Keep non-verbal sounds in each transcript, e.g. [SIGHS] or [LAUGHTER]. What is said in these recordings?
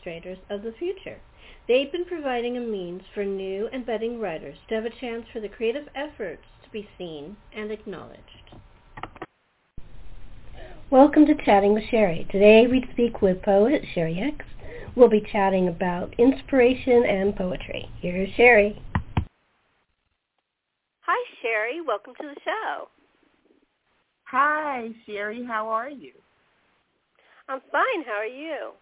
illustrators of the future. They've been providing a means for new and budding writers to have a chance for the creative efforts to be seen and acknowledged. Welcome to Chatting with Sherri. Today we speak with poet Sherry Hicks. We'll be chatting about inspiration and poetry. Here's Sherry. Hi, Sherry. Welcome to the show. Hi, Sherry. How are you? I'm fine. How are you?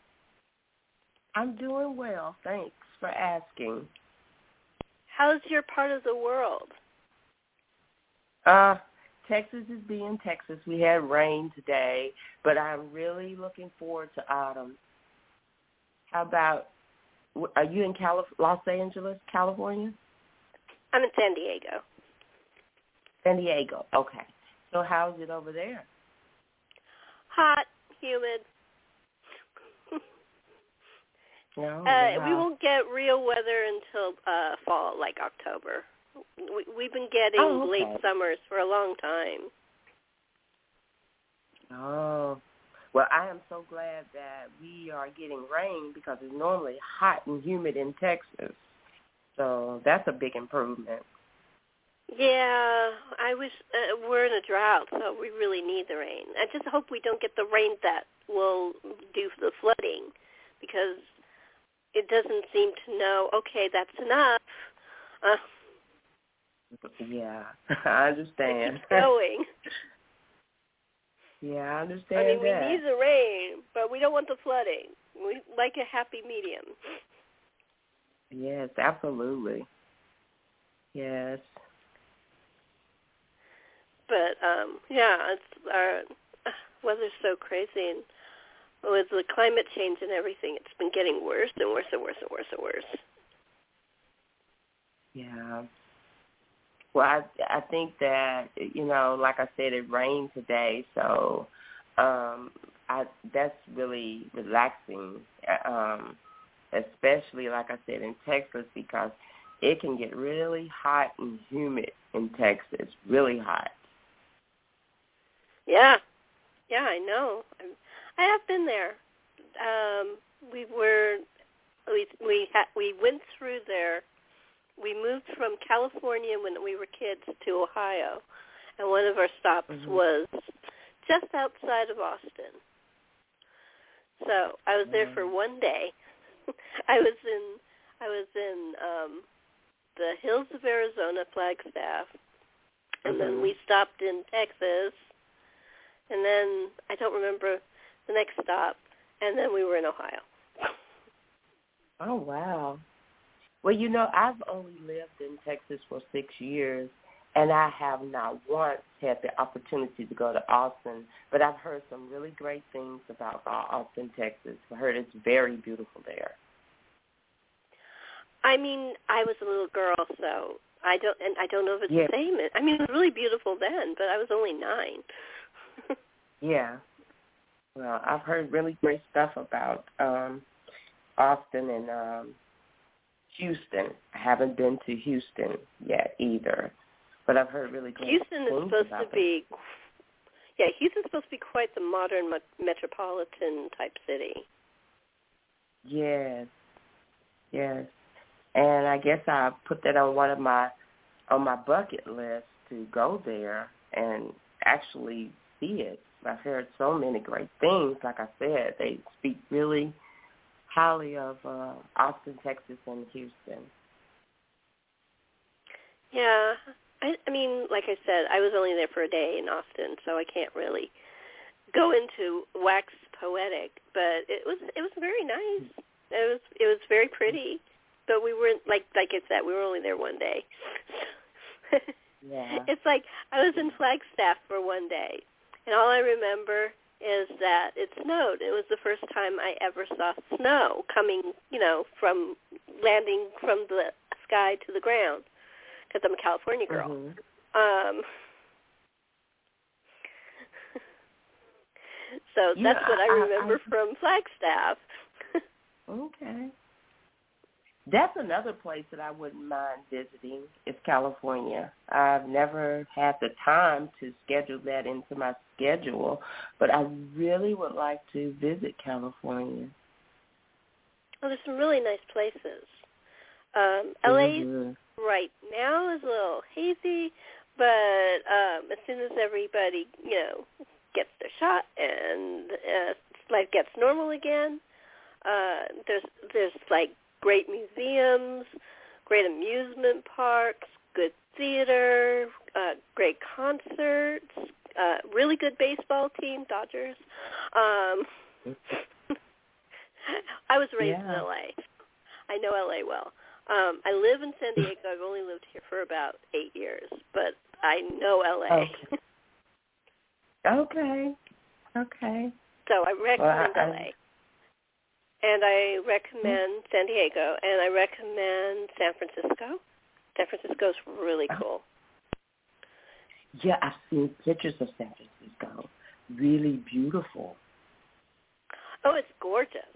I'm doing well. Thanks for asking. How's your part of the world? Uh, Texas is being Texas. We had rain today, but I'm really looking forward to autumn. How about, are you in Calif- Los Angeles, California? I'm in San Diego. San Diego. Okay. So how's it over there? Hot, humid. No, uh, we won't get real weather until uh fall, like October. We, we've been getting oh, okay. late summers for a long time. Oh, well, I am so glad that we are getting rain because it's normally hot and humid in Texas. So that's a big improvement. Yeah, I wish uh, we're in a drought, so we really need the rain. I just hope we don't get the rain that will do the flooding, because it doesn't seem to know. Okay, that's enough. Uh, yeah, [LAUGHS] [LAUGHS] I understand. Going. yeah, I understand I mean, that. we need the rain, but we don't want the flooding. We like a happy medium. Yes, absolutely. Yes. But um yeah, it's our uh, weather's so crazy and with the climate change and everything, it's been getting worse and worse and worse and worse and worse. Yeah. Well, I I think that you know, like I said, it rained today, so um I that's really relaxing. Um especially like I said in Texas because it can get really hot and humid in Texas, really hot. Yeah, yeah, I know. I'm, I have been there. Um, we were we we ha- we went through there. We moved from California when we were kids to Ohio, and one of our stops mm-hmm. was just outside of Austin. So I was there for one day. [LAUGHS] I was in I was in um the hills of Arizona, Flagstaff, and mm-hmm. then we stopped in Texas, and then I don't remember the next stop, and then we were in Ohio. Oh wow. Well, you know, I've only lived in Texas for six years, and I have not once had the opportunity to go to Austin. But I've heard some really great things about uh, Austin, Texas. I heard it's very beautiful there. I mean, I was a little girl, so I don't, and I don't know if it's yeah. the same. I mean, it was really beautiful then, but I was only nine. [LAUGHS] yeah. Well, I've heard really great stuff about um Austin and um Houston. I haven't been to Houston yet either, but I've heard really great Houston is supposed to it. be, yeah, Houston's supposed to be quite the modern metropolitan type city. Yes, yes, and I guess I put that on one of my on my bucket list to go there and actually see it. I've heard so many great things. Like I said, they speak really highly of uh, Austin, Texas, and Houston. Yeah, I, I mean, like I said, I was only there for a day in Austin, so I can't really go into wax poetic. But it was it was very nice. It was it was very pretty. But we weren't like like I said, we were only there one day. [LAUGHS] yeah. It's like I was in Flagstaff for one day, and all I remember is that it snowed. It was the first time I ever saw snow coming, you know, from landing from the sky to the ground because I'm a California girl. Mm-hmm. Um, [LAUGHS] so yeah, that's what I, I remember I, from Flagstaff. [LAUGHS] okay. That's another place that I wouldn't mind visiting is California. I've never had the time to schedule that into my schedule, but I really would like to visit California. Well, there's some really nice places. Um, LA mm-hmm. right now is a little hazy, but um, as soon as everybody, you know, gets their shot and uh, life gets normal again, uh, there's there's like great museums, great amusement parks, good theater, uh, great concerts, uh, really good baseball team, Dodgers. Um, [LAUGHS] I was raised yeah. in LA. I know LA well. Um, I live in San Diego. I've only lived here for about eight years, but I know LA. Okay. [LAUGHS] okay. Okay. So I recommend well, I, LA. And I recommend San Diego, and I recommend San Francisco. San Francisco's really uh-huh. cool. Yeah, I've seen pictures of San Francisco. Really beautiful. Oh, it's gorgeous.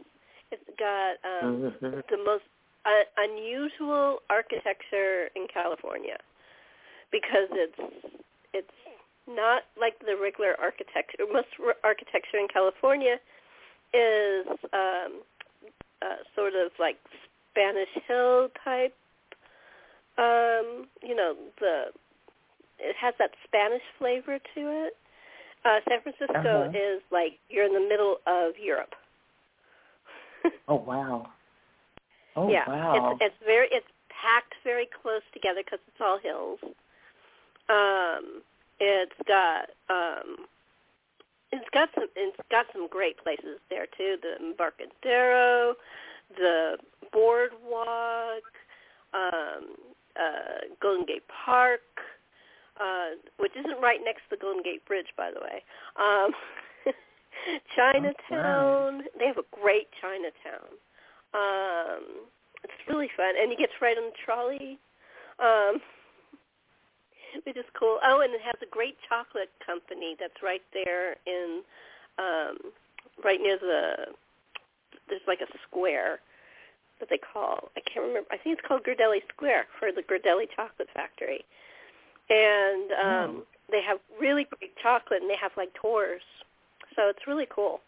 It's got um, mm-hmm. the most uh, unusual architecture in California because it's it's not like the regular architecture. Most architecture in California is um, uh, sort of like Spanish Hill type. Um, you know, the it has that Spanish flavor to it. Uh, San Francisco uh-huh. is like you're in the middle of Europe. [LAUGHS] oh wow! Oh yeah, wow! it's, it's very it's packed very close together because it's all hills. Um, it's got um, it's got some it's got some great places there too. The Embarcadero, the boardwalk, um, uh, Golden Gate Park, uh, which isn't right next to the Golden Gate Bridge, by the way. Um, [LAUGHS] Chinatown. They have a great Chinatown. Um, it's really fun, and you get right on the trolley. Um, [LAUGHS] which is cool. Oh, and it has a great chocolate company that's right there in, um, right near the. There's like a square that they call. I can't remember. I think it's called Ghirardelli Square for the Ghirardelli Chocolate Factory, and um, oh. they have really great chocolate, and they have like tours. So it's really cool.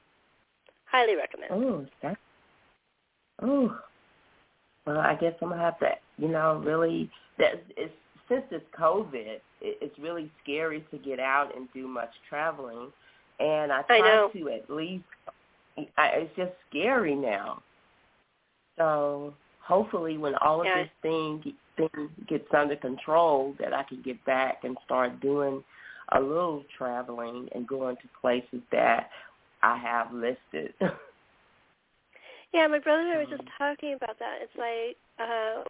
Highly recommend. Oh, that's. Oh. Well, I guess I'm gonna have to, you know, really. That it's since it's COVID, it's really scary to get out and do much traveling. And I try I to at least. I, it's just scary now. So hopefully, when all of yeah. this thing thing gets under control, that I can get back and start doing a little traveling and going to places that I have listed. [LAUGHS] yeah, my brother and I were just talking about that. It's like uh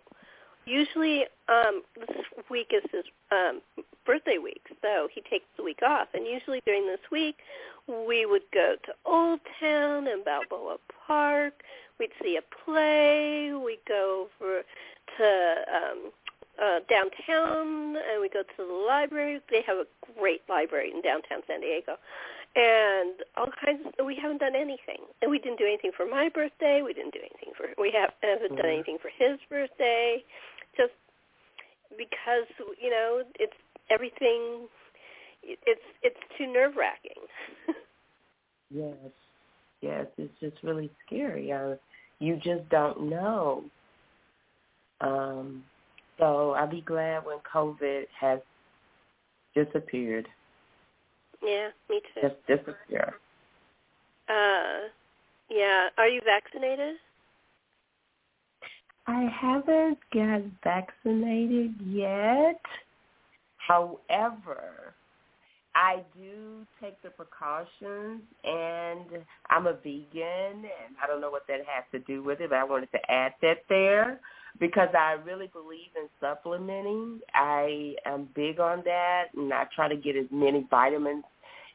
usually um this week is his um birthday week so he takes the week off. And usually during this week we would go to old town and balboa park. We'd see a play. We'd go over to um uh downtown and we go to the library. They have a great library in downtown san diego. And all kinds of we haven't done anything. And we didn't do anything for my birthday. We didn't do anything for we have, haven't mm-hmm. done anything for his birthday just because you know it's everything it's it's too nerve wracking [LAUGHS] yes. Yes it's just really scary. Uh, you just don't know. Um so i'll be glad when covid has disappeared. Yeah me too. Just disappear. Uh yeah. Are you vaccinated I haven't got vaccinated yet. However, I do take the precautions and I'm a vegan and I don't know what that has to do with it, but I wanted to add that there because I really believe in supplementing. I am big on that and I try to get as many vitamins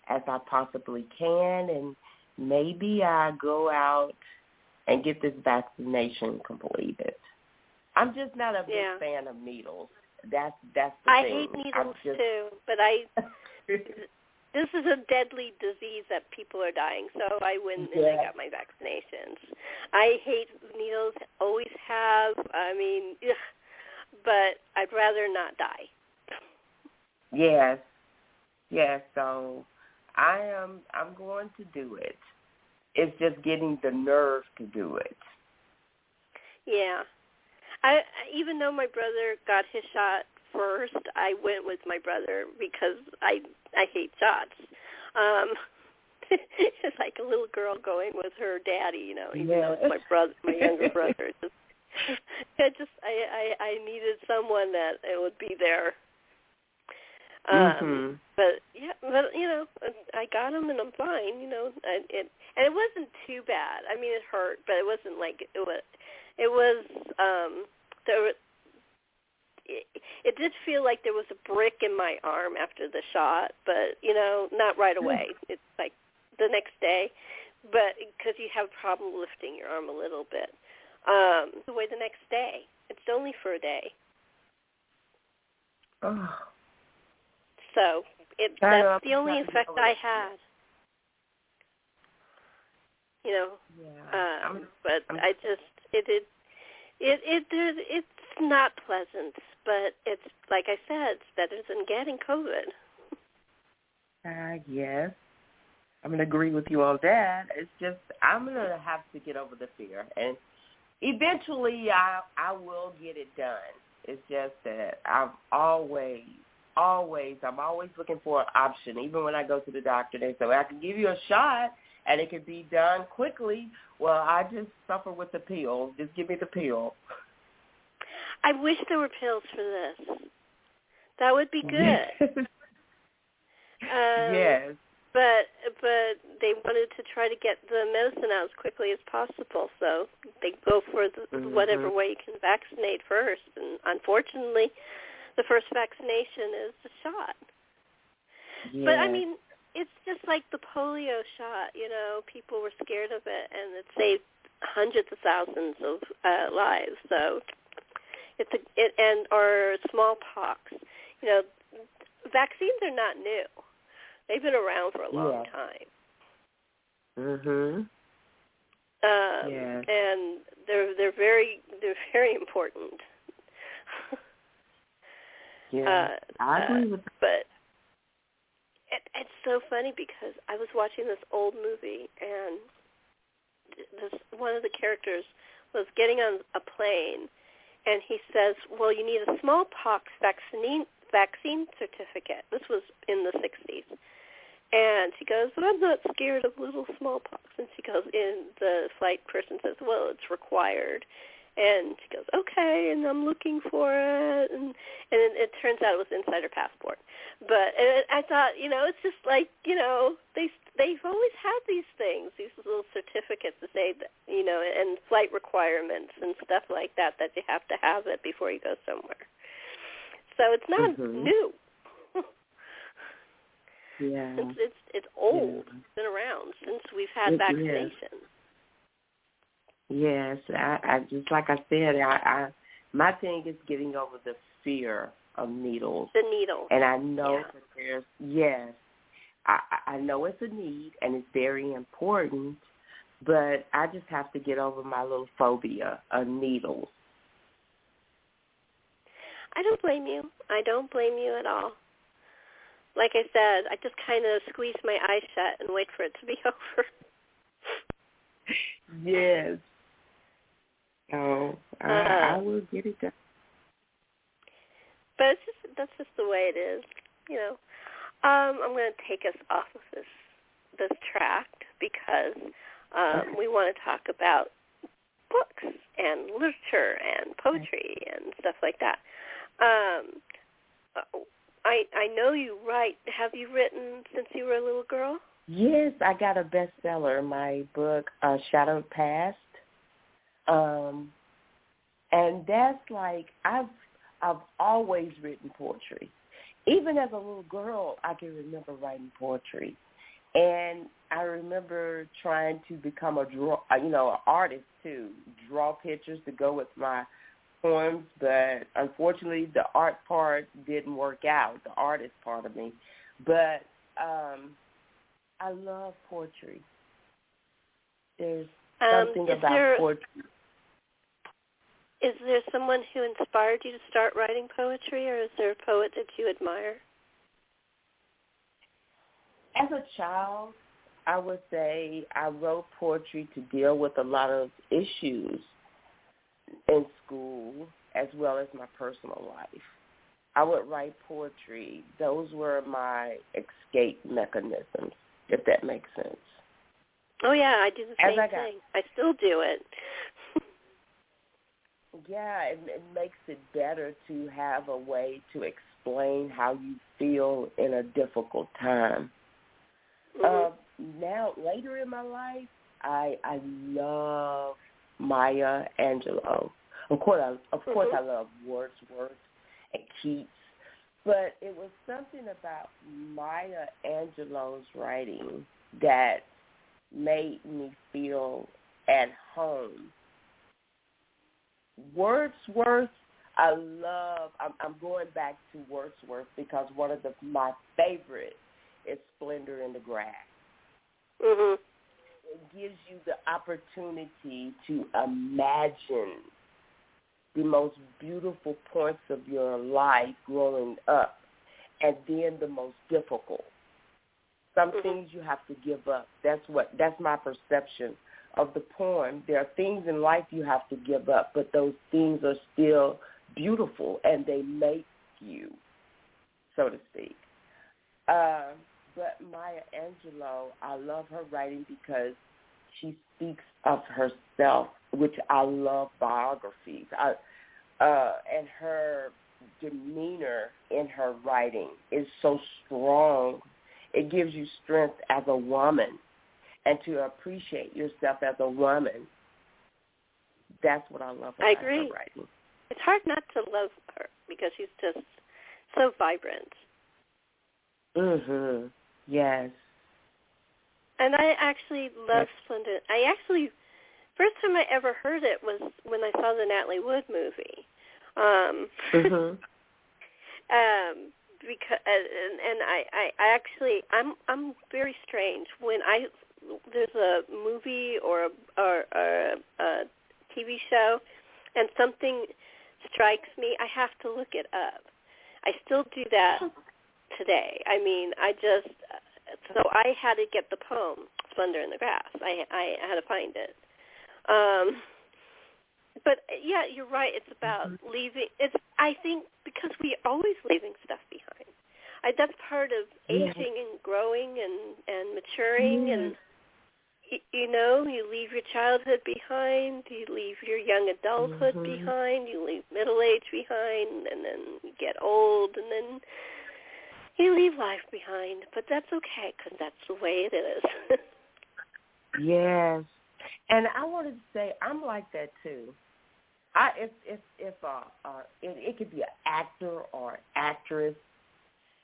as I possibly can and maybe I go out and get this vaccination completed. I'm just not a big yeah. fan of needles. That's that's the thing. I thing. hate needles just... too, but I [LAUGHS] this is a deadly disease that people are dying, so I went and I got my vaccinations. I hate needles needles, always have. I mean, ugh, but I'd rather not die. Yes, yes. So I am. I'm going to do it. It's just getting the nerve to do it. Yeah. I even though my brother got his shot first, I went with my brother because I I hate shots. Um [LAUGHS] it's like a little girl going with her daddy, you know, even yeah. though it's my brother my younger [LAUGHS] brother. It just I [LAUGHS] just I, I I needed someone that it would be there. Um mm-hmm. but yeah, but you know, I got him and I'm fine, you know. And it and it wasn't too bad. I mean, it hurt, but it wasn't like it was it was um there it, it did feel like there was a brick in my arm after the shot, but you know, not right away. It's like the next day, but because you have a problem lifting your arm a little bit. Um, away the next day. It's only for a day. Oh. So it that's the only effect I had. You know, Yeah. um, I'm, but I'm- I just it it it it it's not pleasant, but it's like I said, it's better than getting COVID. uh, yes. I'm gonna agree with you on that. It's just I'm gonna have to get over the fear, and eventually I I will get it done. It's just that I've always always I'm always looking for an option. Even when I go to the doctor, they say well, I can give you a shot and it can be done quickly. Well, I just suffer with the pill. Just give me the pill. I wish there were pills for this. That would be good. [LAUGHS] Um, yes. But but they wanted to try to get the medicine out as quickly as possible, so they go for the, Mhm. whatever way you can vaccinate first. And unfortunately, the first vaccination is the shot. yes. But I mean, it's just like the polio shot. You know, people were scared of it, and it saved hundreds of thousands of uh, lives. So it's a it and or smallpox. You know, vaccines are not new. They've been around for a long Yeah. time. Mhm. Um, Yes. and they're they're very they're very important. Yeah. uh, I agree uh, with but it, it's so funny because I was watching this old movie and this one of the characters was getting on a plane and he says, "Well, you need a smallpox vaccine vaccine certificate." This was in the 60s. And she goes, "But I'm not scared of little smallpox." And she goes, and the flight person says, "Well, it's required." And she goes, "Okay," and I'm looking for it, and and it, it turns out it was Insider Passport. But and I thought, you know, it's just like you know, they they've always had these things, these little certificates to say that you know, and flight requirements and stuff like that that you have to have it before you go somewhere. So it's not Mhm. new. [LAUGHS] Yeah. It's it's it's old. Yeah. It's been around since we've had It is. Yes, I, I just like I said, I, I my thing is getting over the fear of needles, The needle. and I know Yeah. that there's yes, I I know it's a need and it's very important, but I just have to get over my little phobia of needles. I don't blame you. I don't blame you at all. Like I said, I just kind of squeeze my eyes shut and wait for it to be [LAUGHS] over. Yes. So I, I Uh, will get it done. But it's just that's just the way it is, you know. Um, I'm going to take us off of this this tract because um, we want to talk about books and literature and poetry and stuff like that. Um, I I know you write. Have you written since you were a little girl? Yes, I got a bestseller, my book, uh, Shadowed Past. Um, and that's like I've I've always written poetry. Even as a little girl, I can remember writing poetry, and I remember trying to become a draw, uh, you know, an artist too, draw pictures to go with my poems. But unfortunately, the art part didn't work out, the artist part of me. But um, I love poetry. There's Um, something is about there poetry. Is there someone who inspired you to start writing poetry, or is there a poet that you admire? As a child, I would say I wrote poetry to deal with a lot of issues in school as well as my personal life. I would write poetry. Those were my escape mechanisms, if that makes sense. Oh yeah, I do the same I thing. I still do it. Yeah, it, it makes it better to have a way to explain how you feel in a difficult time. Mm-hmm. Uh, now, later in my life, I I love Maya Angelou. Of course, I, of mm-hmm. course, I love Wordsworth and Keats, but it was something about Maya Angelou's writing that made me feel at home. Wordsworth, I love. I'm, I'm going back to Wordsworth because one of the my favorite is Splendor in the Grass. Mhm. It gives you the opportunity to imagine the most beautiful points of your life growing up, and then the most difficult. Some Mhm. things you have to give up. That's what. That's my perception of the poem. There are things in life you have to give up, but those things are still beautiful, and they make you, so to speak. Uh, but Maya Angelou, I love her writing because she speaks of herself, which I love biographies. I, uh, and her demeanor in her writing is so strong. It gives you strength as a woman and to appreciate yourself as a woman. That's what I love about I agree. her writing. It's hard not to love her because she's just so vibrant. Mhm. Yes. And I actually love Yes. Splendid. I actually first time I ever heard it was when I saw the Natalie Wood movie. Um Mhm. [LAUGHS] um because and, and I, I I actually I'm I'm very strange when I there's a movie or a, or, or a TV show and something strikes me I have to look it up. I still do that today. I mean, I just so I had to get the poem "Splendor in the Grass." I I had to find it. Um, but yeah, you're right. It's about Mm-hmm. leaving. It's I think because we are always leaving stuff behind. I, that's part of Yeah. aging and growing and and maturing Yeah. and y- you know you leave your childhood behind you leave your young adulthood Mhm. behind you leave middle age behind and then you get old and then you leave life behind but that's okay because that's the way it is [LAUGHS] Yes, and I wanted to say I'm like that too. I if if if uh, uh it, it could be an actor or actress.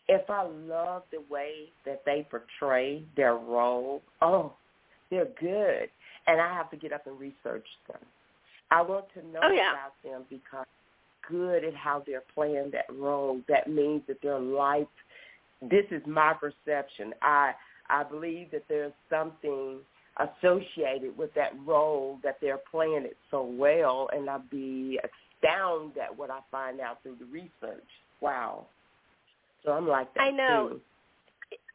If I love the way that they portray their role, oh, they're good, and I have to get up and research them. I want to know Oh, yeah. about them because good at how they're playing that role. That means that their life. This is my perception. I I believe that there's something associated with that role that they're playing it so well, and I'd be astounded at what I find out through the research. Wow. So I'm like that I know. too.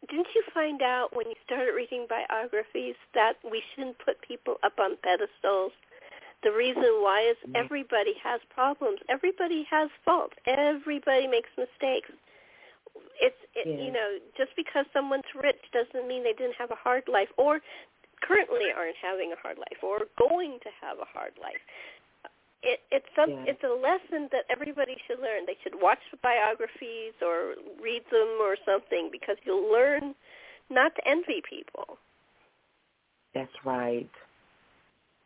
Didn't you find out when you started reading biographies that we shouldn't put people up on pedestals? The reason why is Mhm. everybody has problems. Everybody has faults. Everybody makes mistakes. It's it, Yeah. you know just because someone's rich doesn't mean they didn't have a hard life or currently aren't having a hard life or going to have a hard life it it's some Yeah. it's a lesson that everybody should learn they should watch the biographies or read them or something because you'll learn not to envy people That's right.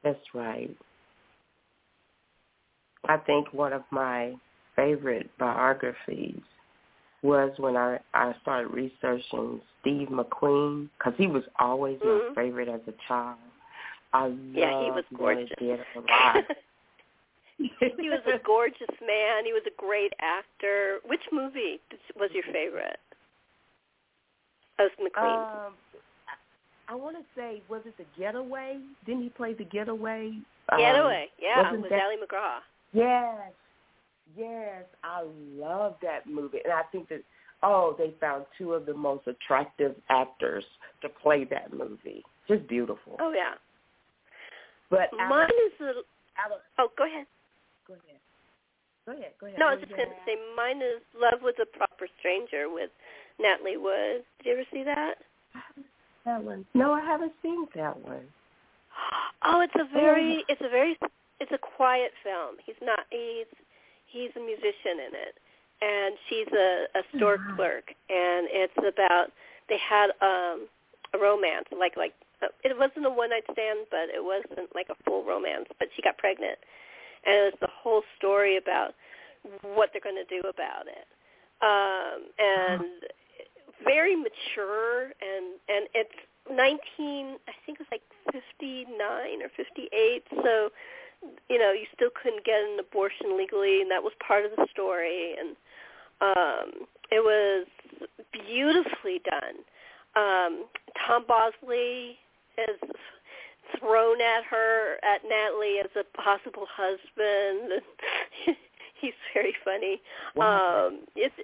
That's right. I think one of my favorite biographies was when I I started researching Steve McQueen because he was always Mhm. my favorite as a child. I yeah he was gorgeous Dead Alive. [LAUGHS] [LAUGHS] he was a gorgeous man. He was a great actor. Which movie was your favorite? Of McQueen. Um, I want to say, was it the Getaway? Didn't he play the Getaway? Um, Getaway. Yeah, wasn't with that- Ali MacGraw. Yes, yes, I love that movie, and I think that oh, they found two of the most attractive actors to play that movie. Just beautiful. Oh yeah. But mine of, is the. Of, oh, go ahead. Go ahead. Go ahead. Go ahead. No, I was just going to say mine is Love with a Proper Stranger with Natalie Wood. Did you ever see that? That one. No, I haven't seen that one. [GASPS] Oh, it's a very, it's a very, it's a quiet film. He's not, he's, he's a musician in it, and she's a, a store uh-huh. clerk, and it's about they had um a romance, like like uh, it wasn't a one night stand, but it wasn't like a full romance. But she got pregnant, and it's the whole story about what they're going to do about it, um, and very mature, and and it's 19, I think it was like 59 or 58, so you know you still couldn't get an abortion legally, and that was part of the story, and um, it was beautifully done. Um, Tom Bosley is thrown at her at Natalie as a possible husband. [LAUGHS] He's very funny. Wow. Um, it's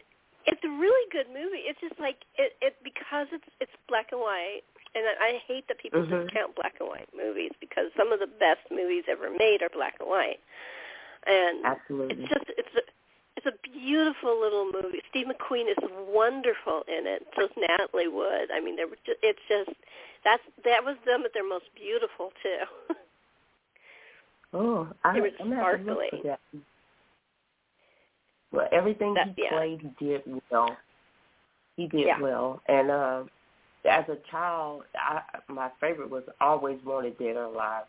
it's a really good movie. It's just like it it because it's it's black and white, and I, I hate that people mm-hmm. discount black and white movies because some of the best movies ever made are black and white. And Absolutely. it's just it's a, it's a beautiful little movie. Steve McQueen is wonderful in it. So is Natalie Wood. I mean, they were just, it's just that's that was them at their most beautiful too. [LAUGHS] oh, I, they were I'm sparkling. That. Well, everything that, he yeah. played, he did well. He did yeah. well, and uh, as a child, I, my favorite was Always Wanted Dead or Alive.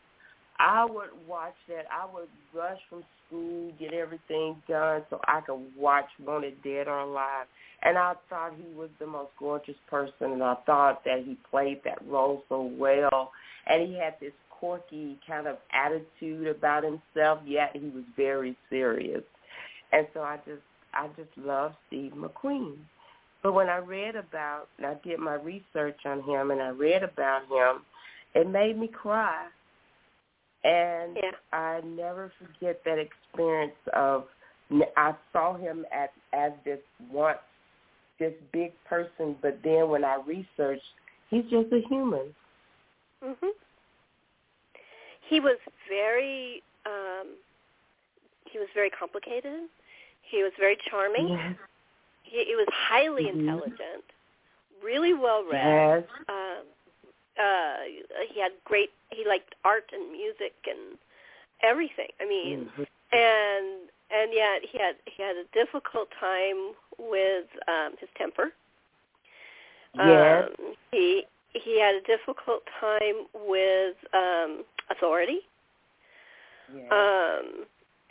I would watch that. I would rush from school, get everything done so I could watch Wanted Dead or Alive. And I thought he was the most gorgeous person, and I thought that he played that role so well. And he had this quirky kind of attitude about himself, yet he was very serious. And so I just, I just love Steve McQueen. But when I read about, and I did my research on him, and I read about him, it made me cry and yeah. I never forget that experience of I saw him at as this once this big person, but then when I researched, he's just a human. Mhm. He was very um he was very complicated. He was very charming. Yes. He, he was highly mm-hmm. intelligent, really well read. Yes. Um uh he had great he liked art and music and everything i mean mm-hmm. and and yet he had he had a difficult time with um his temper yes. um he he had a difficult time with um authority yes. um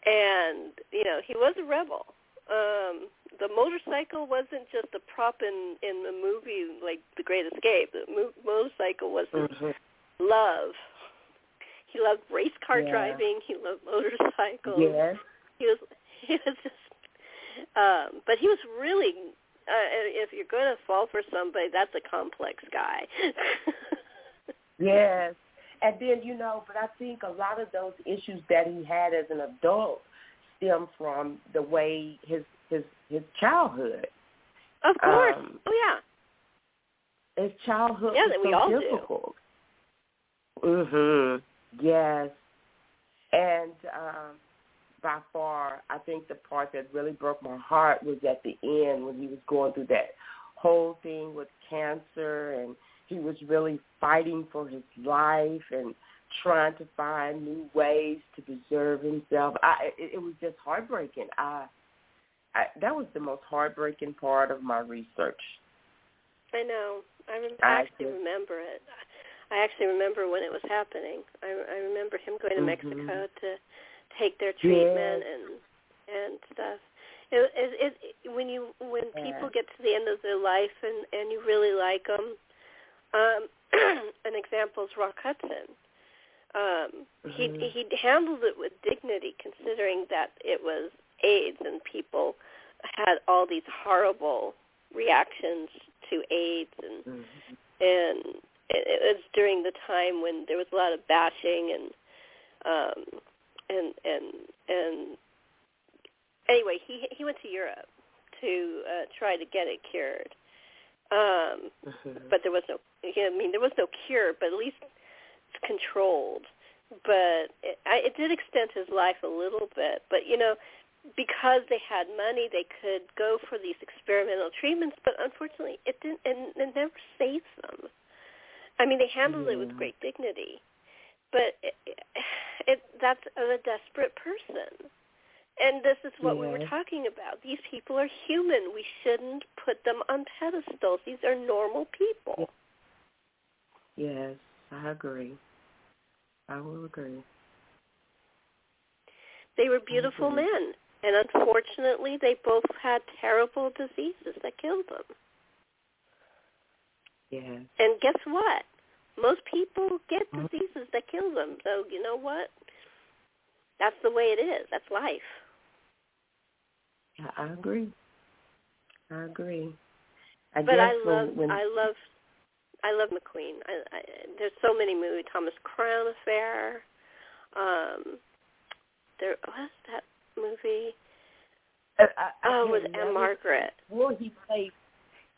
and you know he was a rebel um the motorcycle wasn't just a prop in in the movie like The Great Escape. The mo- motorcycle was mm-hmm. love. He loved race car yeah. driving. He loved motorcycles. Yes. He was [LAUGHS] he was just um but he was really uh, if you're going to fall for somebody, that's a complex guy. [LAUGHS] yes. And then, you know, but I think a lot of those issues that he had as an adult stem from the way his his his childhood. Of course. Um, oh yeah. His childhood yeah, was we so all difficult. Do. Mhm. Yes. And um by far, I think the part that really broke my heart was at the end when he was going through that whole thing with cancer and he was really fighting for his life and trying to find new ways to preserve himself. I it, it was just heartbreaking. I I, that was the most heartbreaking part of my research. I know. I, rem- I actually just, remember it. I actually remember when it was happening. I, I remember him going to mm-hmm. Mexico to take their treatment yes. and and stuff. It, it, it, when you when yeah. people get to the end of their life and and you really like them, um, [CLEARS THROAT] an example is Rock Hudson. Um, mm-hmm. he he handled it with dignity, considering that it was AIDS and people had all these horrible reactions to AIDS and mm-hmm. and it, it was during the time when there was a lot of bashing and um and and and anyway, he he went to Europe to uh, try to get it cured. Um, Mhm. but there was no. I mean, there was no cure, but at least controlled. But it, I, it did extend his life a little bit. But you know, because they had money, they could go for these experimental treatments. But unfortunately, it didn't. And it never saved them. I mean, they handled it with mm. great dignity, but it, it that's a desperate person. And this is what we were talking about. These people are human. We shouldn't put them on pedestals. These are normal people. Yes, I agree. I will agree. They were beautiful agree. men. And unfortunately, they both had terrible diseases that killed them. Yes. And guess what? Most people get Mhm. diseases that kill them. So you know what? That's the way it is. That's life. I, I agree. I agree. I but I when, love when I love I love McQueen. I, I there's so many movies. Thomas Crown Affair. Um there what's that movie? I, I, I Oh, with Anne. Margaret. Well, he played,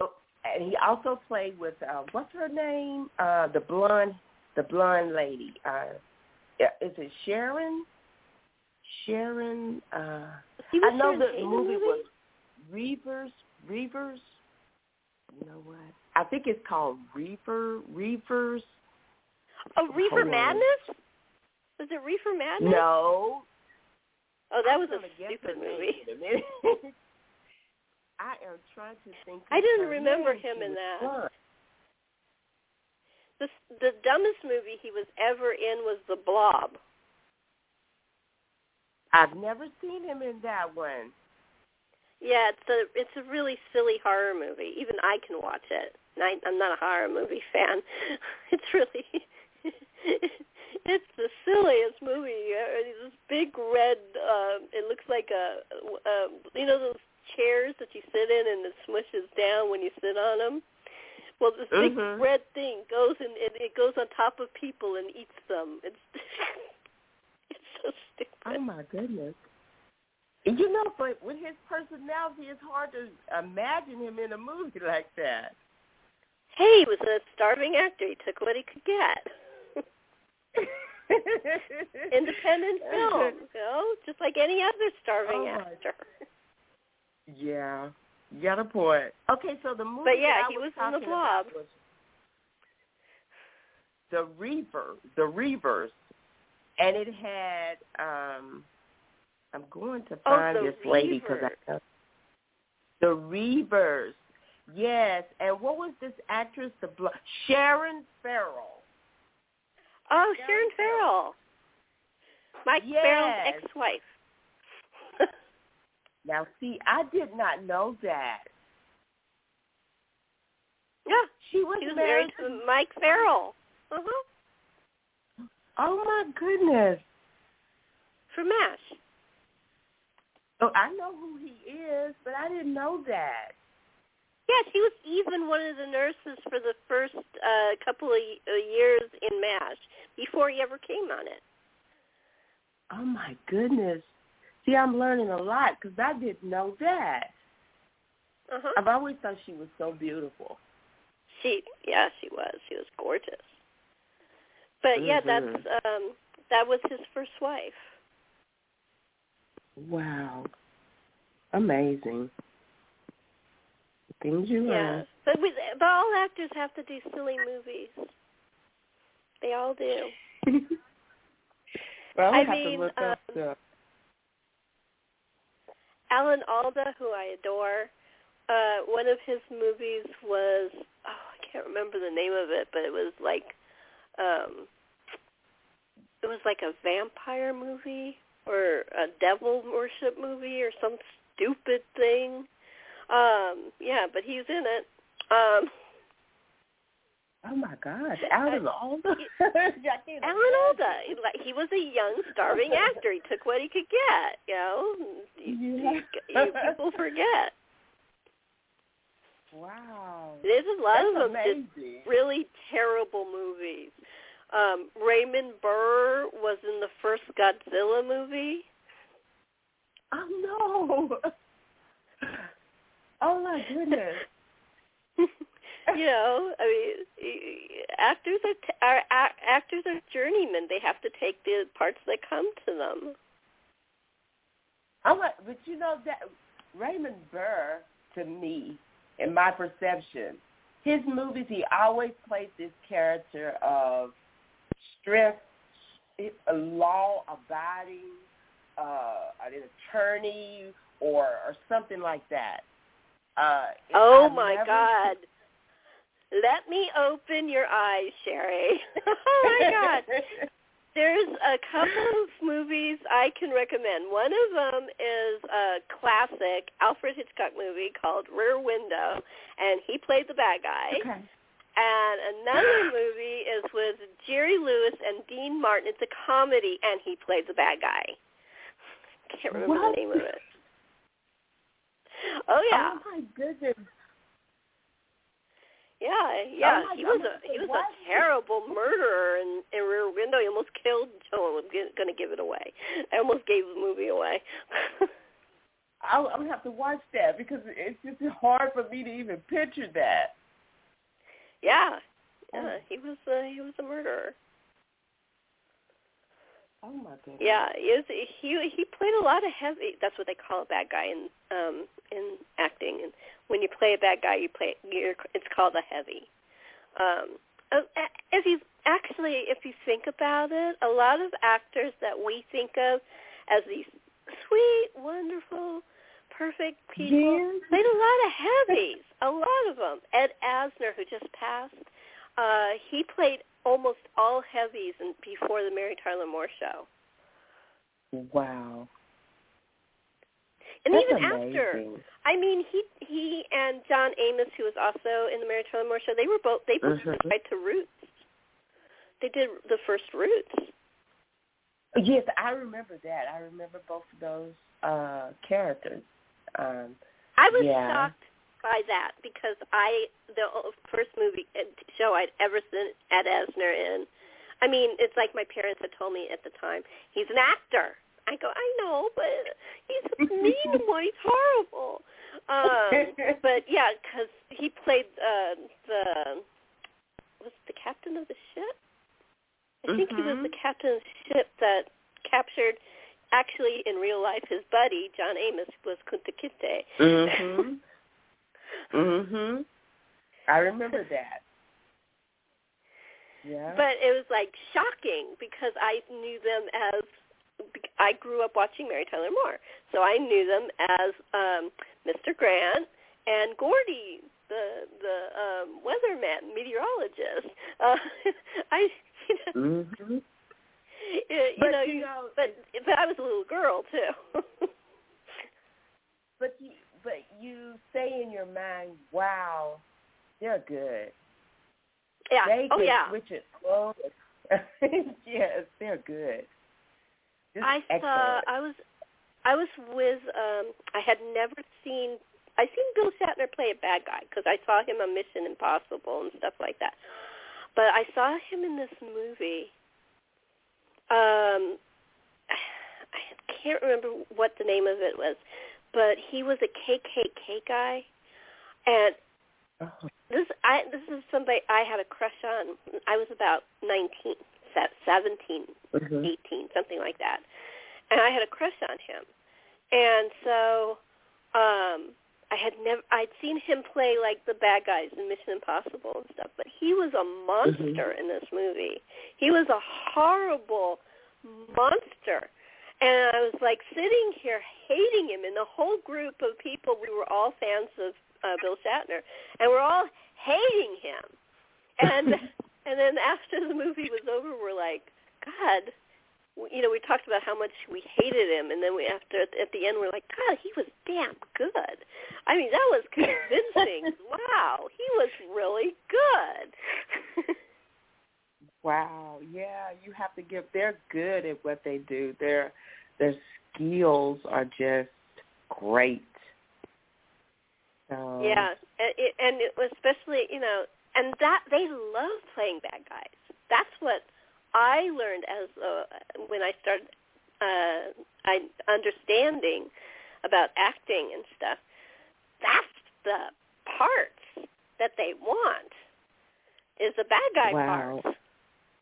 oh, and he also played with uh, what's her name? Uh, the blonde, the blonde lady. Uh, is it Sharon? Sharon. Uh, I know the movie movie? was Reivers. Reivers. You know what? I think it's called Reiver. Reivers. Oh, Reefer Hold on. Madness? Was it Reefer Madness? No. Oh, that I'm was a stupid movie. [LAUGHS] I am trying to think. I didn't remember him in that. blonde. The the dumbest movie he was ever in was The Blob. I've never seen him in that one. Yeah, it's a it's a really silly horror movie. Even I can watch it. I, I'm not a horror movie [LAUGHS] fan. It's really [LAUGHS] it's the silliest movie. This big red. Uh, it looks like a uh, you know those chairs that you sit in and it smushes down when you sit on them. Well, this big Mhm. red thing goes and it, it goes on top of people and eats them. It's [LAUGHS] it's so stupid. Oh my goodness. You know, but with his personality, it's hard to imagine him in a movie [LAUGHS] like that. Hey, he was a starving actor. He took what he could get. [LAUGHS] Independent film, you know, just like any other starving Oh, actor. Yeah, you got a point. Okay, so the movie But yeah, he was, was in The Blob. the Reiver, the Reivers, and it had. um I'm going to Oh, find The this lady because I know the Reivers. Yes, and what was this actress? The bl- Sharon Farrell. Oh, Sharon Sharon Farrell. Mike Yes. Farrell's ex-wife. [LAUGHS] [LAUGHS] Now, see, I did not know that. yeah, She was, he was married to Mike Farrell. Uh-huh. Oh my goodness! For MASH. Oh, I know who he is, but I didn't know that. Yeah, she was even one of the nurses for the first uh, couple of uh, years in MASH before he ever came on it. Oh my goodness! See, I'm learning a lot because I didn't know that. Uh-huh. I've always thought she was so beautiful. She, yeah, she was. She was gorgeous. But yeah, Mhm. that's um, that was his first wife. Wow, amazing. Things you Yeah, learn. but with but all actors have to do silly movies. They all do. [LAUGHS] well, I, I have mean, to look up um, the. Alan Alda, who I adore, uh, one of his movies was oh, I can't remember the name of it, but it was like um it was like a vampire movie or a devil worship movie or some stupid thing. Um, yeah, but he's in it. Um Oh my gosh, Alan Alda. [LAUGHS] Alan Alda, like he was a young starving [LAUGHS] actor. He took what he could get, you know. Yeah. you- people [LAUGHS] forget. Wow. There's a lot That's of them amazing. really terrible movies. Um, Raymond Burr was in the first Godzilla movie. Oh no! [LAUGHS] Oh my goodness! [LAUGHS] you know, I mean, actors are, t- are actors are journeymen. They have to take the parts that come to them. I'm like, but you know that Raymond Burr, to me, in my perception, his movies he always plays this character of strength, a law-abiding, uh, an attorney, or or something like that. Uh, oh I've my never, God! Let me open your eyes, Sherry. [LAUGHS] oh my God! [LAUGHS] There's a couple of movies I can recommend. One of them is a classic Alfred Hitchcock movie called Rear Window, and he played the bad guy. Okay. And another [GASPS] movie is with Jerry Lewis and Dean Martin. It's a comedy, and he played the bad guy. Can't remember what? the name of it. Oh, oh yeah. Oh my goodness. Yeah, oh yeah. Oh, he was a he was what? a terrible murderer in, in Rear Window. He almost killed. Oh, I'm going to give it away. I almost gave the movie away. [LAUGHS] I'll, I'm gonna have to watch that because it's just hard for me to even picture that. Yeah, yeah. He was uh, he was a murderer. Oh my goodness. Yeah, he was, he he played a lot of heavy. That's what they call a bad guy in um in acting. And when you play a bad guy, you play you're it's called a heavy. Um, if you actually if you think about it, a lot of actors that we think of as these sweet, wonderful, perfect people Yes. played a lot of heavies. a lot of them. Ed Asner, who just passed, uh, he played almost all heavies in, before the Mary Tyler Moore show. Wow. And That's even amazing. after, I mean, he he and John Amos, who was also in the Mary Tyler Moore show, they were both they both Mhm. tried to Roots. They did the first Roots. Yes, I remember that. I remember both of those uh characters. Um I was Yeah. shocked by that because I the first movie uh, show I'd ever seen Ed Asner in. I mean, it's like my parents had told me at the time. He's an actor. I go, I know, but he's a [LAUGHS] mean one. He's horrible. Um, but yeah, because he played uh, the was the captain of the ship. I think he was Mhm. the captain of the ship that captured. Actually, in real life, his buddy John Amos was Kunta Kinte. Mhm. [LAUGHS] mhm. I remember that. Yeah. But it was like shocking because I knew them as I grew up watching Mary Tyler Moore, so I knew them as um, Mr. Grant and Gordy, the the um, weatherman, meteorologist. Uh, [LAUGHS] I, you know, mhm. [LAUGHS] you But know, you know, but but I was a little girl too. [LAUGHS] but you but you say in your mind, "Wow, they're good." yeah. They oh can yeah. switch it clothes. yes, they're good. Just I saw. I was. I was with. um I had never seen. I seen Bill Shatner play a bad guy because I saw him on Mission Impossible and stuff like that. But I saw him in this movie. Um, [SIGHS] I can't remember what the name of it was, but he was a KKK guy, and Oh, this I this is somebody I had a crush on. I was about nineteen, se- seventeen, mhm. 18, something like that. And I had a crush on him. And so um I had never I'd seen him play like the bad guys in Mission Impossible and stuff, but he was a monster in this movie. He was a horrible monster. And I was like sitting here hating him and the whole group of people we were all fans of uh, Bill Shatner and we're all hating him. And [LAUGHS] and then after the movie was over we're like, God, you know, we talked about how much we hated him, and then we after at the end we're like, God, he was damn good. I mean, that was convincing. [LAUGHS] wow, he was really good. [LAUGHS] Wow. Yeah, you have to give. They're good at what they do. Their their skills are just great. So, yeah, and it, and it was especially you know, and that they love playing bad guys. That's what I learned as uh, when I started uh, I, understanding about acting and stuff, that's the parts that they want is the bad guy wow. parts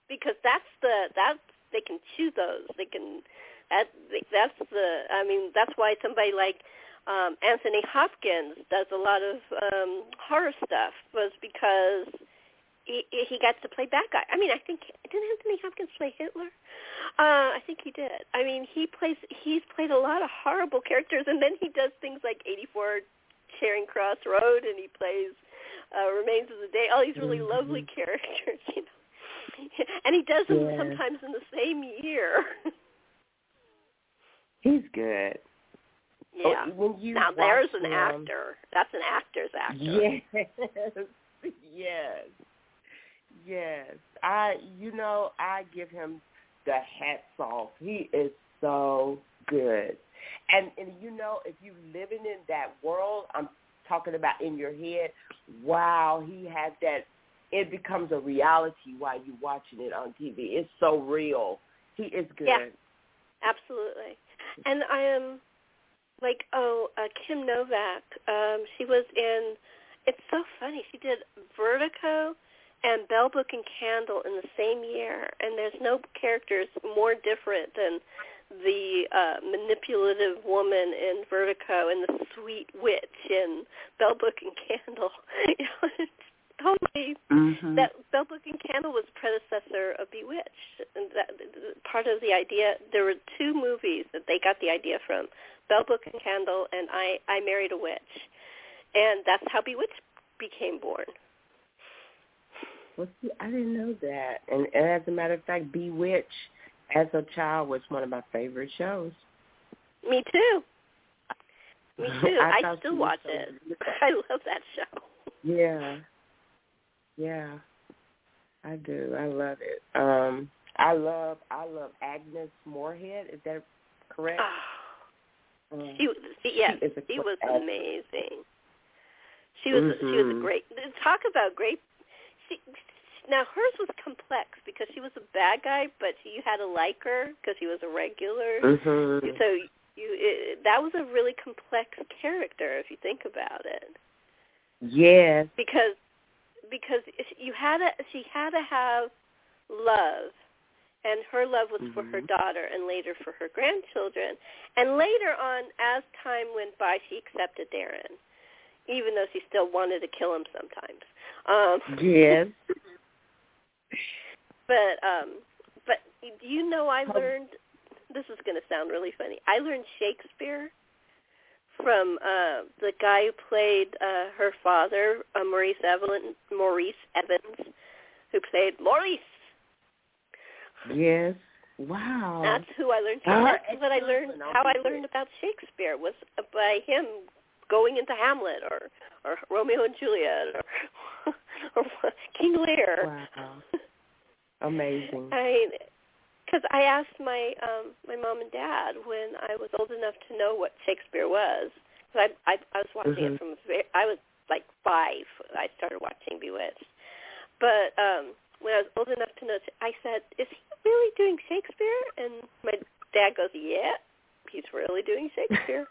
because that's the that's they can chew those they can that that's the I mean that's why somebody like um Anthony Hopkins does a lot of um horror stuff was because he he got to play bad guy. I mean, I think didn't Anthony Hopkins play Hitler? Uh, I think he did. I mean, he plays he's played a lot of horrible characters, and then he does things like 84 Charing Cross Road, and he plays uh, Remains of the Day. All these really mm-hmm. lovely [LAUGHS] characters, you know. [LAUGHS] and he does them yeah. sometimes in the same year. [LAUGHS] He's good. Yeah. Oh, when you now there's an him, actor. That's an actor's actor. Yes. yes. Yes. I you know, I give him the hats off. He is so good. And and you know, if you living in that world, I'm talking about in your head, wow, he has that it becomes a reality while you're watching it on TV. It's so real. He is good. Yeah. Absolutely. And I am like, oh, uh, Kim Novak, um, she was in it's so funny. She did Vertigo and Bell Book and Candle in the same year, and there's no characters more different than the uh, manipulative woman in Vertigo and the sweet witch in Bell Book and Candle. [LAUGHS] you know, it's totally mm-hmm. that Bell Book and Candle was predecessor of Bewitched, and that part of the idea. There were two movies that they got the idea from: Bell Book and Candle and I I Married a Witch, and that's how Bewitched became born. Well, see, I didn't know that. And, and as a matter of fact, Bewitched as a child was one of my favorite shows. Me too. Me [LAUGHS] too. I, I still watch so it. Beautiful. [LAUGHS] I love that show. Yeah. Yeah. I do. I love it. Um I love I love Agnes Moorehead. Is that correct? Oh. Um, she, she yes, she, she was amazing. She was mm-hmm. she was a Mm-hmm. great talk about great she now hers was complex because she was a bad guy, but you had to like her because he was a regular. Mm-hmm. So you it, that was a really complex character if you think about it. Yes. Because because you had to she had to have love and her love was mm-hmm. for her daughter and later for her grandchildren and later on as time went by she accepted Darren even though she still wanted to kill him sometimes um yes [LAUGHS] but um but do you know I learned this is going to sound really funny. I learned Shakespeare from uh the guy who played uh her father, uh, Maurice Evelyn Maurice Evans, who played Maurice. Yes. Wow. That's who I learned. Ah, that's what I learned. How I learned about Shakespeare was by him going into Hamlet or or Romeo and Juliet or, [LAUGHS] or King Lear. Wow. Amazing. I because I asked my um my mom and dad when I was old enough to know what Shakespeare was. Cause I, I I was watching mm-hmm. it from I was like five. I started watching Bewitched, but um when I was old enough to know, I said, "Is he really doing Shakespeare?" And my dad goes, "Yeah, he's really doing Shakespeare."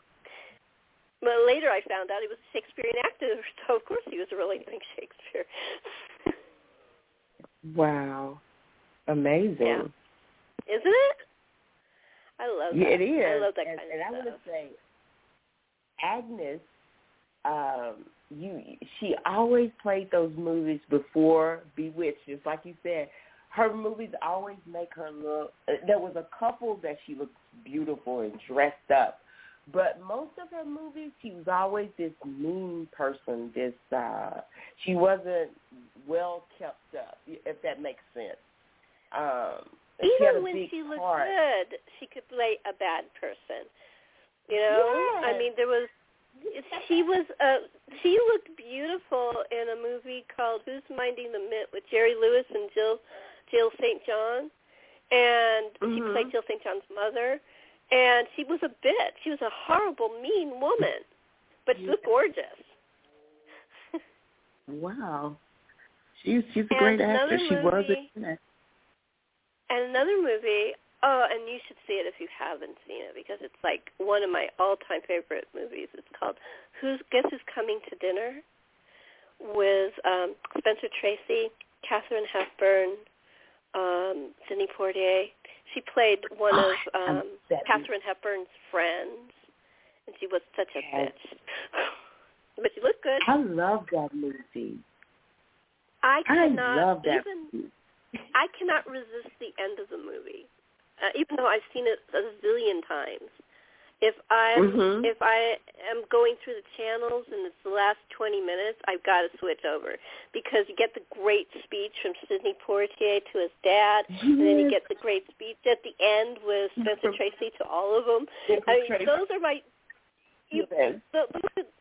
But later I found out he was a Shakespearean actor, [LAUGHS] so of course he was a really doing [LAUGHS] Shakespeare. wow, amazing. Yeah. Isn't it? I love yeah, that. it is. I love that and, kind and of I stuff. want to say, Agnes, um, you she always played those movies before Bewitched. Just like you said, her movies always make her look. uh, There was a couple that she looked beautiful and dressed up, but most of her movies, she was always this mean person. This uh she wasn't well kept up, if that makes sense. Um, she Even when big she looked good, she could play a bad person. You know, I mean, there was she was uh she looked beautiful in a movie called Who's Minding the Mint with Jerry Lewis and Jill Jill St. John, and she Mhm. played Jill St. John's mother, and she was a bitch. She was a horrible, mean woman, but she was gorgeous. [LAUGHS] Wow. She's she's a great actress. She was a And another movie Oh, and you should see it if you haven't seen it because it's like one of my all-time favorite movies. It's called Who's Guess Who's Coming to Dinner with um, Spencer Tracy, Katharine Hepburn, um, Sidney Poitier. She played one oh, of um, Katharine Hepburn's friends, and she was such a yes. bitch. [LAUGHS] but she looked good. I love that movie. I cannot I love that even. Movie. I cannot resist the end of the movie, uh, even though I've seen it a zillion times. If I mm-hmm. if I am going through the channels and it's the last 20 minutes, I've got to switch over because you get the great speech from Sidney Poitier to his dad, yes. and then you get the great speech at the end with Spencer Tracy to all of them. I mean, those are my you, the,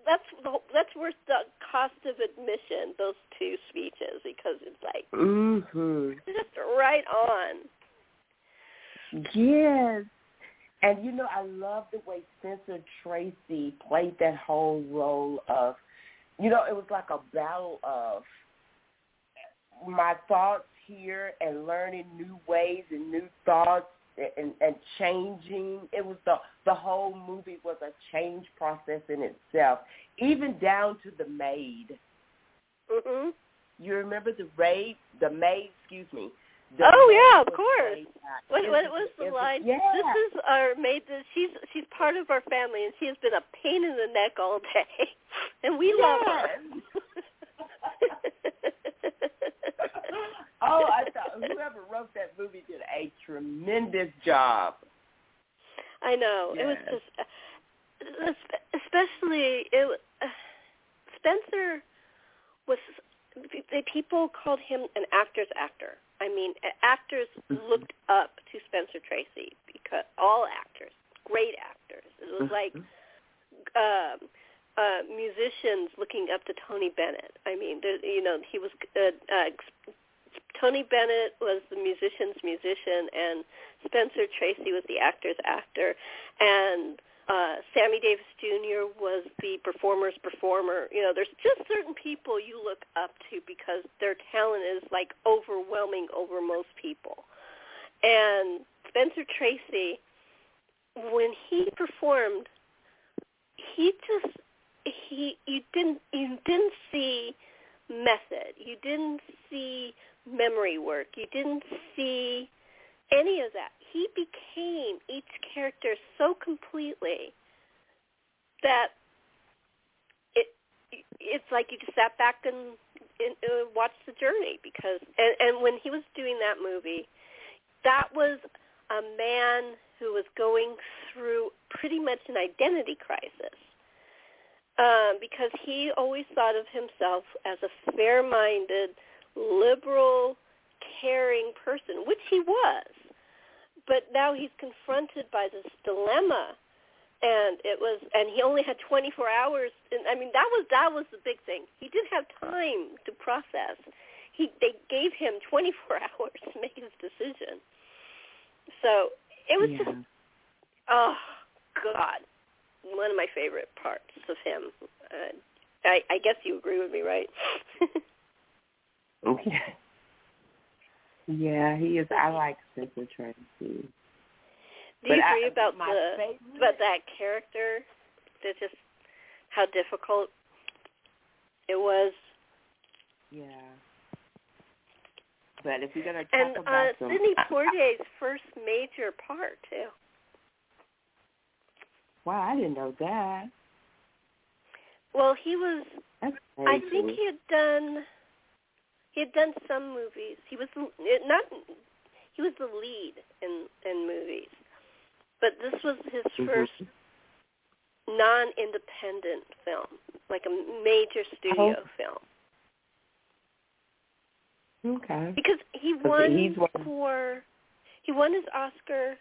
that's that's worth the cost of admission. Those two speeches because it's like mm-hmm. just right on. Yes, and you know, I love the way Spencer Tracy played that whole role of, you know, it was like a battle of my thoughts here and learning new ways and new thoughts and, and changing. It was the the whole movie was a change process in itself, even down to the maid. Mhm. You remember the maid? The maid, excuse me oh yeah, of course. What, what was the line? Yeah. This is our maid. She's she's part of our family, and she has been a pain in the neck all day, [LAUGHS] and we yes. love her. [LAUGHS] oh, I thought whoever wrote that movie did a tremendous job. I know yes. it was just, uh, especially it. Uh, Spencer was. The people called him an actor's actor I mean, actors mm-hmm. looked up to Spencer Tracy because all actors, great actors. It was like um, uh, musicians looking up to Tony Bennett. I mean, there, you know, he was uh, uh, Tony Bennett was the musician's musician, and Spencer Tracy was the actor's actor, and uh, Sammy Davis Jr. was the performer's performer. You know, there's just certain people you look up to because their talent is like overwhelming over most people. And Spencer Tracy, when he performed, he just he you didn't you didn't see method. You didn't see memory work. You didn't see any of that. He became each character so completely that it it's like you just sat back and, and uh, watched the journey because and, and when he was doing that movie, that was a man who was going through pretty much an identity crisis. Um, because he always thought of himself as a fair-minded, liberal, caring person, which he was. But now he's confronted by this dilemma and it was and he only had 24 hours and I mean that was that was the big thing. He didn't have time to process. He they gave him 24 [LAUGHS] hours to make his decision. So, it was yeah. just oh god, one of my favorite parts of him. Uh, I I guess you agree with me, right? [LAUGHS] okay. Yeah, he is. I like Spencer Tracy. Do but you agree I, about my the favorite, about that character? That just how difficult it was. Yeah. But if you're gonna talk and about uh, some, Sidney Poitier's first major part too. Wow, I didn't know that. Well, he was. I think he had done. He had done some movies. He was not. He was the lead in in movies, but this was his Mhm. first non-independent film, like a major studio Oh. film. Okay. Because he won he's one- for he won his Oscar,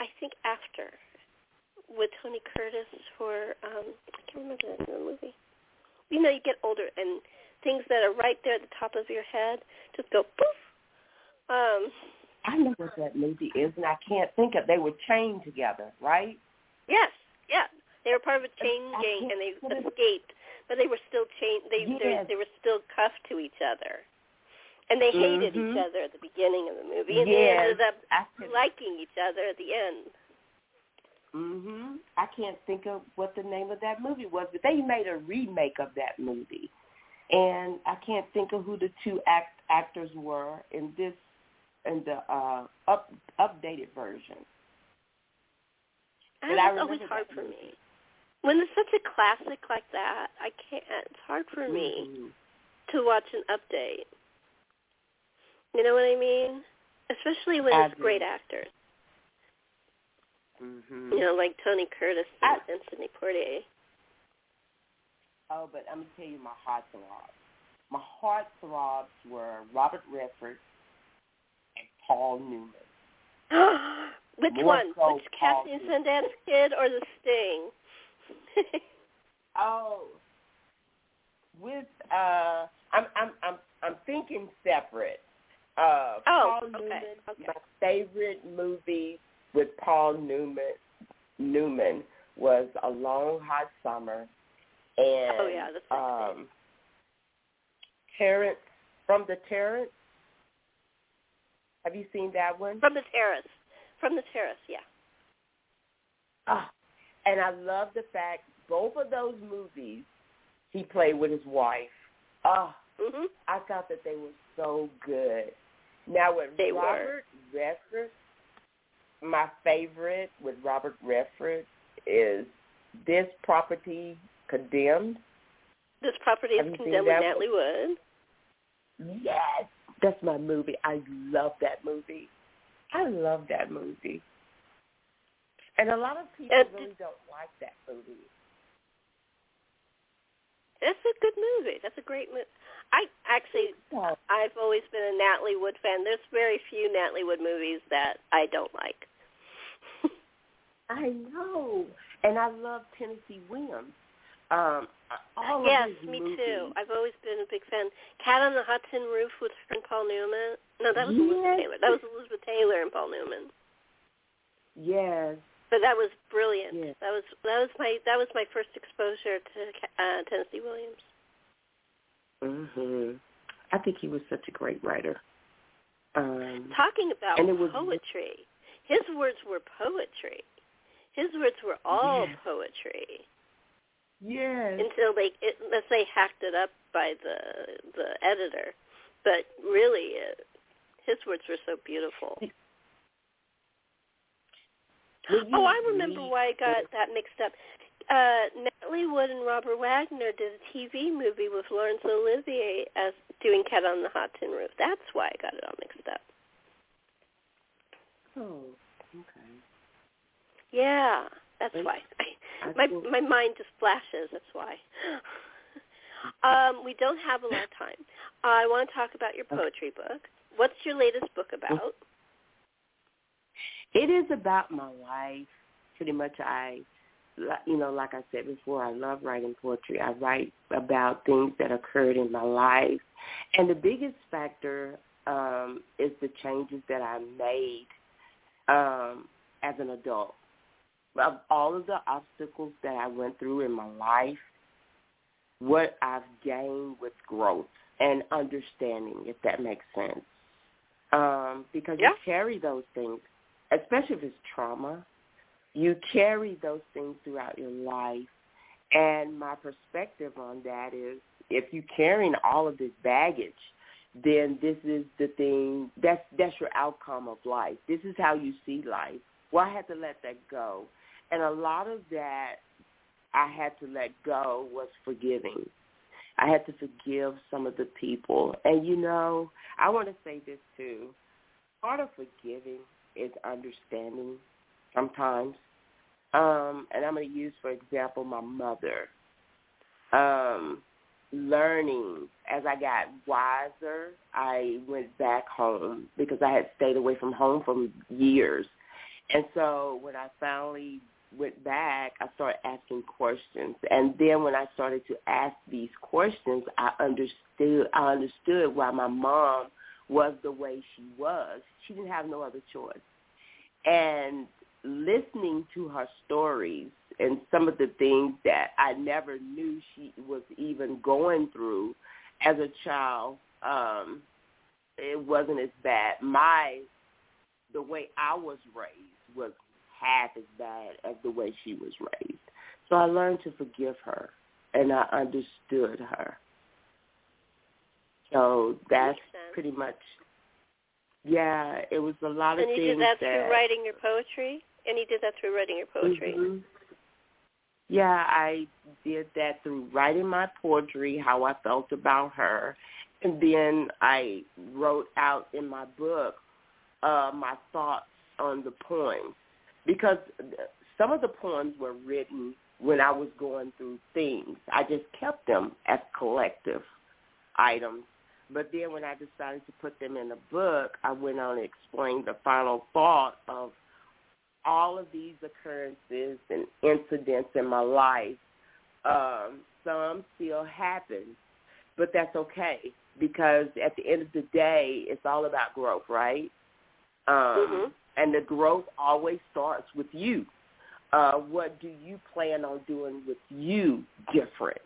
I think after with Tony Curtis for um I can't remember the name of the movie. You know, you get older and things that are right there at the top of your head just go poof. Um I know what that movie is, and I can't think of. They were chained together, right? yes, yeah. They were part of a chain I gang and they escaped, but they were still chained. They they Yes. they were still cuffed to each other. And they hated Mhm. each other at the beginning of the movie, and they ended up liking each other at the end. mhm. I can't think of what the name of that movie was, but they made a remake of that movie, and I can't think of who the two act actors were in this in the uh up updated version. I it's always hard for me. When it's such a classic like that, I can't. It's hard for me Mhm. to watch an update. You know what I mean? Especially when I it's do. great actors. Mhm. You know, like Tony Curtis and, I- and Sidney Poitier. Oh, but I'm gonna tell you my heart throbs. My heart throbs were Robert Redford and Paul Newman. [GASPS] Which More one? so Which Paul Newman. Sundance Kid or The Sting? [LAUGHS] Oh, with uh, I'm I'm I'm I'm thinking separate. Uh, Oh, Paul okay, Newman. okay. My favorite movie with Paul Newman Newman was A Long Hot Summer, and Oh, yeah, that's um, Terrence from the Terrence. Have you seen that one? From the Terrace. From the Terrace, yeah. Ah, and I love the fact both of those movies he played with his wife. Ah, Mhm. I thought that they were so good. Now with They were. Robert Redford, my favorite with Robert Redford is this property condemned. This property is condemned with Natalie Wood. Yes, that's my movie. I love that movie. I love that movie. And a lot of people And- really don't like that movie. That's a good movie. That's a great movie. I actually, I've always been a Natalie Wood fan. There's very few Natalie Wood movies that I don't like. [LAUGHS] I know, and I love Tennessee Williams. Um, all yes, me movies. too. I've always been a big fan. Cat on the Hot Tin Roof with her and Paul Newman. No, that was Elizabeth Taylor. That was Elizabeth Taylor and Paul Newman. Yes, But that was brilliant. Yes. That was that was my that was my first exposure to uh, Tennessee Williams. mhm. I think he was such a great writer. Um, Talking about And it was- poetry, his words were poetry. His words were all Yes. poetry yes, until they it, unless they hacked it up by the the editor. But really, uh, his words were so beautiful. [LAUGHS] Oh, I remember why I got that mixed up. Uh, Natalie Wood and Robert Wagner did a TV movie with Laurence Olivier as doing Cat on the Hot Tin Roof. That's why I got it all mixed up. Oh, okay. Yeah, that's why. I, [LAUGHS] my my mind just flashes. That's why. [LAUGHS] um, we don't have a lot of time. I want to talk about your poetry book. What's your latest book about? It is about my life. Pretty much, I, you know, like I said before, I love writing poetry. I write about things that occurred in my life, and the biggest factor um, is the changes that I made um, as an adult. Of all of the obstacles that I went through in my life, what I've gained with growth and understanding, if that makes sense. Um, because Yeah. you carry those things especially if it's trauma, you carry those things throughout your life. And my perspective on that is if you're carrying all of this baggage, then this is the thing that's that's your outcome of life. This is how you see life. Well, I had to let that go. And a lot of that I had to let go was forgiving. I had to forgive some of the people. And you know, I want to say this too. Part of forgiving is understanding sometimes. Um, and I'm going to use, for example, my mother. Um, learning as I got wiser, I went back home because I had stayed away from home for years. And so when I finally went back, I started asking questions. And then when I started to ask these questions, I understood I understood why my mom was the way she was. She didn't have no other choice. And listening to her stories and some of the things that I never knew she was even going through as a child, um, it wasn't as bad. My the way I was raised was half as bad as the way she was raised. So I learned to forgive her and I understood her. So that's pretty much yeah, it was a lot of things. And you did that, that through writing your poetry? And you did that through writing your poetry? Mm-hmm. Yeah, I did that through writing my poetry, how I felt about her. And then I wrote out in my book uh, my thoughts on the poems. Because some of the poems were written when I was going through things. I just kept them as collective items. But then when I decided to put them in a book, I went on and explained the final thought of all of these occurrences and incidents in my life. Um, some still happen, but that's okay because at the end of the day, it's all about growth, right? Um, mm-hmm. And the growth always starts with you. Uh, what do you plan on doing with you different?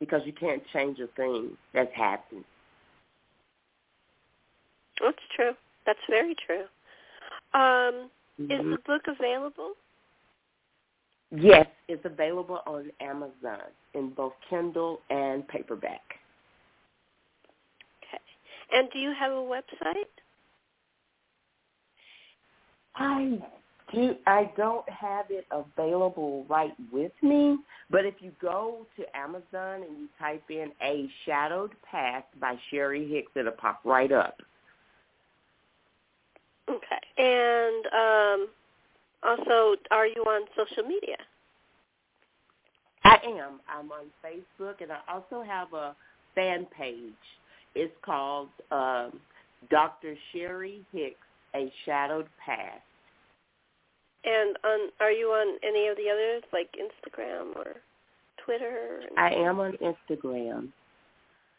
Because you can't change a thing that's happened. That's true. That's very true. Um, mm-hmm. Is the book available? Yes, it's available on Amazon in both Kindle and paperback. Okay. And do you have a website? I do. I don't have it available right with me, but if you go to Amazon and you type in "A Shadowed Past" by Sherry Hicks, it'll pop right up. Okay. And um, also, are you on social media? I am. I'm on Facebook, and I also have a fan page. It's called um, Dr. Sherry Hicks, A Shadowed Past. And on, are you on any of the others, like Instagram or Twitter? I am on Instagram.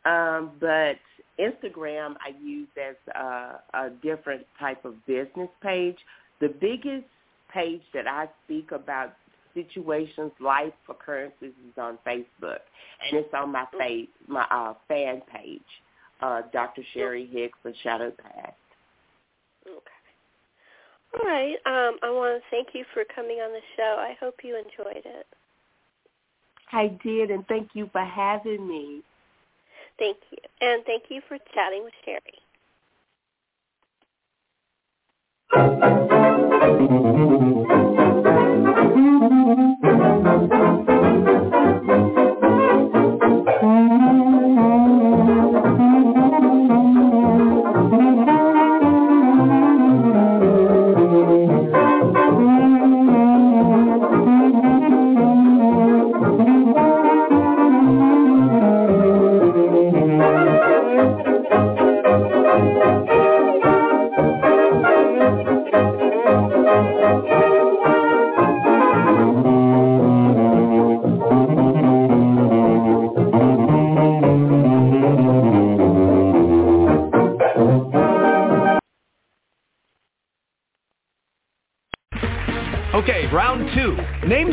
Um, but Instagram I use as a, a different type of business page. The biggest page that I speak about situations, life occurrences is on Facebook, and it's on my face, my uh, fan page, uh, Dr. Sherry Hicks, The Shadow Past. All right. Um, I want to thank you for coming on the show. I hope you enjoyed it. I did, and thank you for having me. Thank you. And thank you for chatting with Sherri.